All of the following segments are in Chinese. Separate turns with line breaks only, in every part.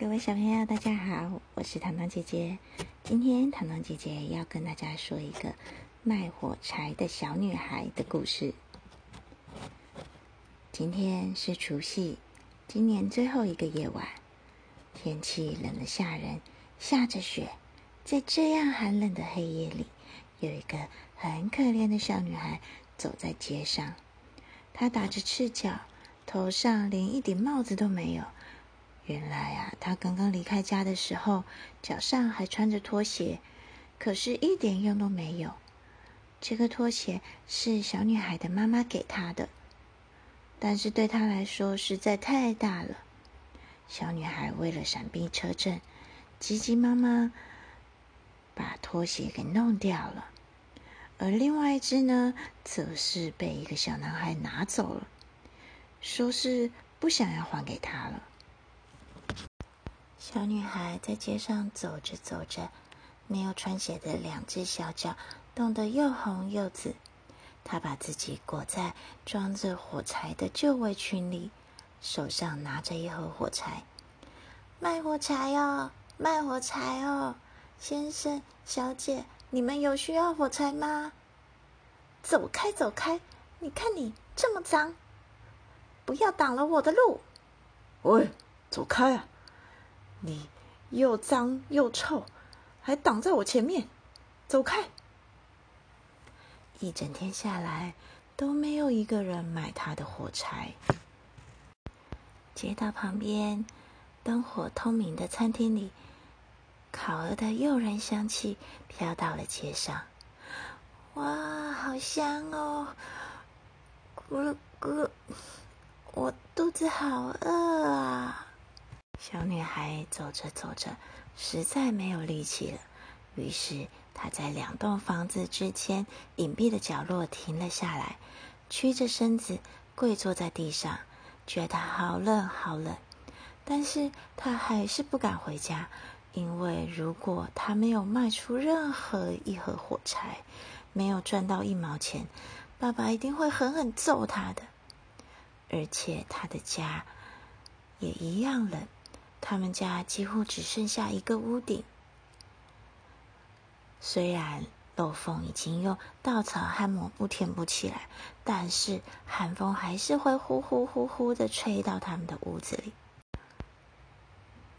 各位小朋友，大家好，我是糖糖姐姐。今天糖糖姐姐要跟大家说一个卖火柴的小女孩的故事。今天是除夕，今年最后一个夜晚，天气冷得吓人，下着雪。在这样寒冷的黑夜里，有一个很可怜的小女孩走在街上，她打着赤脚，头上连一顶帽子都没有。原来啊，他刚刚离开家的时候，脚上还穿着拖鞋，可是一点用都没有。这个拖鞋是小女孩的妈妈给她的，但是对她来说实在太大了。小女孩为了闪避车阵，急急忙忙把拖鞋给弄掉了，而另外一只呢，则是被一个小男孩拿走了，说是不想要还给他了。小女孩在街上走着走着，没有穿鞋的两只小脚冻得又红又紫。她把自己裹在装着火柴的旧围裙里，手上拿着一盒火柴。卖火柴哦，卖火柴哦，先生、小姐，你们有需要火柴吗？走开，走开！你看你这么脏，不要挡了我的路。
喂，走开啊！你又脏又臭，还挡在我前面，走开！
一整天下来都没有一个人买他的火柴。街道旁边灯火通明的餐厅里，烤鹅的诱人香气飘到了街上。哇，好香哦！咕噜咕噜，我肚子好饿啊！小女孩走着走着，实在没有力气了。于是，她在两栋房子之间隐蔽的角落停了下来，屈着身子跪坐在地上，觉得好冷好冷。但是她还是不敢回家，因为如果她没有卖出任何一盒火柴，没有赚到一毛钱，爸爸一定会狠狠揍她的。而且，她的家也一样冷。他们家几乎只剩下一个屋顶，虽然漏缝已经用稻草和抹布填补起来，但是寒风还是会呼呼呼呼的吹到他们的屋子里。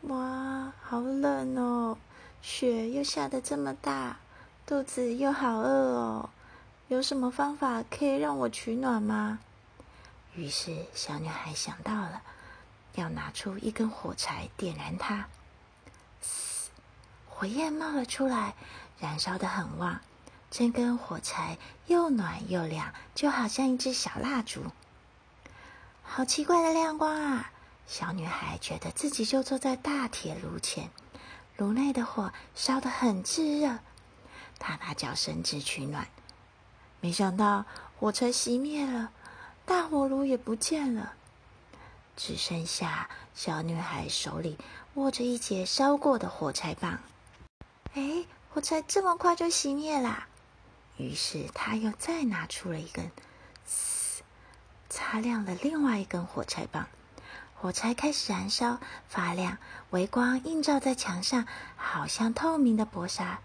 哇，好冷哦！雪又下得这么大，肚子又好饿哦。有什么方法可以让我取暖吗？于是小女孩想到了。要拿出一根火柴点燃它，嘶火焰冒了出来，燃烧的很旺。这根火柴又暖又亮，就好像一支小蜡烛。好奇怪的亮光啊！小女孩觉得自己就坐在大铁炉前，炉内的火烧得很炙热。她把脚伸直取暖，没想到火柴熄灭了，大火炉也不见了。只剩下小女孩手里握着一截烧过的火柴棒。哎，火柴这么快就熄灭啦！于是她又再拿出了一根，擦亮了另外一根火柴棒。火柴开始燃烧发亮，微光映照在墙上，好像透明的薄纱。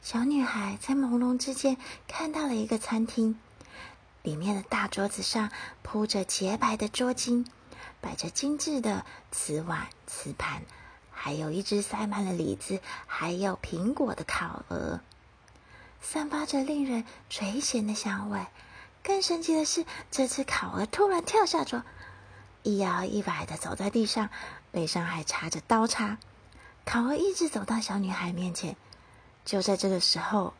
小女孩在朦胧之间看到了一个餐厅，里面的大桌子上铺着洁白的桌巾。摆着精致的瓷碗、瓷盘，还有一只塞满了李子还有苹果的烤鹅，散发着令人垂涎的香味。更神奇的是，这只烤鹅突然跳下桌，一摇一摆的走在地上，背上还插着刀叉。烤鹅一直走到小女孩面前，就在这个时候，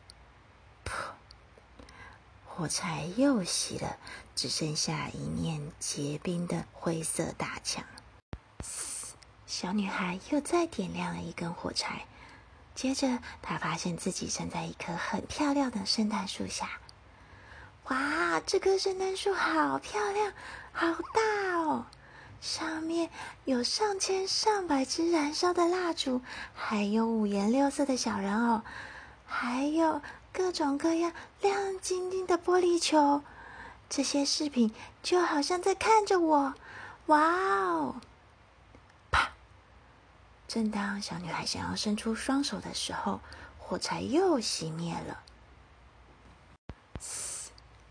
火柴又熄了，只剩下一面结冰的灰色大墙。小女孩又再点亮了一根火柴，接着她发现自己站在一棵很漂亮的圣诞树下。哇，这棵圣诞树好漂亮，好大哦！上面有上千上百支燃烧的蜡烛，还有五颜六色的小人偶，还有……各种各样亮晶晶的玻璃球，这些饰品就好像在看着我。哇哦！啪！正当小女孩想要伸出双手的时候，火柴又熄灭了。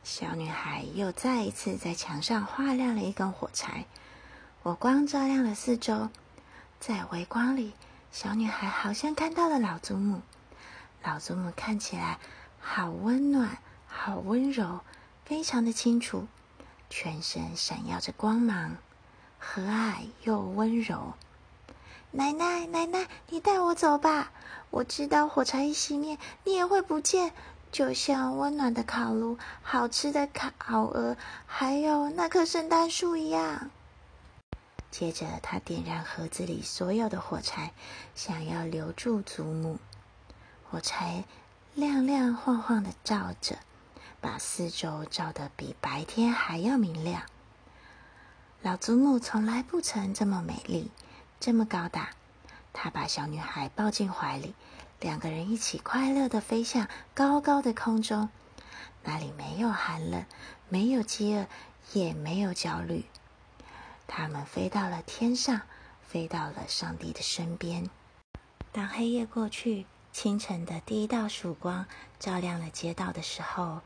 小女孩又再一次在墙上画亮了一根火柴，火光照亮了四周，在微光里，小女孩好像看到了老祖母。老祖母看起来好温暖，好温柔，非常的清楚，全身闪耀着光芒，和蔼又温柔。奶奶，奶奶，你带我走吧！我知道火柴一熄灭，你也会不见，就像温暖的烤炉、好吃的烤鹅，还有那棵圣诞树一样。接着，他点燃盒子里所有的火柴，想要留住祖母。火柴亮亮晃晃的照着，把四周照得比白天还要明亮。老祖母从来不曾这么美丽，这么高大。她把小女孩抱进怀里，两个人一起快乐的飞向高高的空中。那里没有寒冷，没有饥饿，也没有焦虑。他们飞到了天上，飞到了上帝的身边。当黑夜过去，清晨的第一道曙光照亮了街道的时候，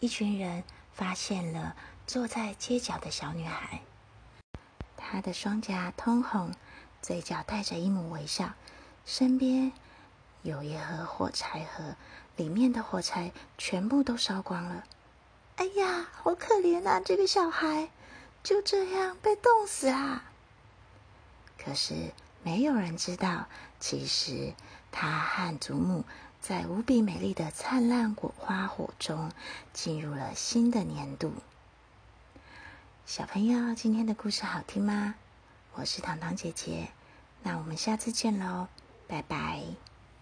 一群人发现了坐在街角的小女孩。她的双颊通红，嘴角带着一抹微笑，身边有一盒火柴盒，里面的火柴全部都烧光了。哎呀，好可怜啊！这个小孩就这样被冻死啦。可是没有人知道，其实。他和祖母在无比美丽的灿烂果花火中进入了新的年度。小朋友，今天的故事好听吗？我是糖糖姐姐，那我们下次见喽，拜拜。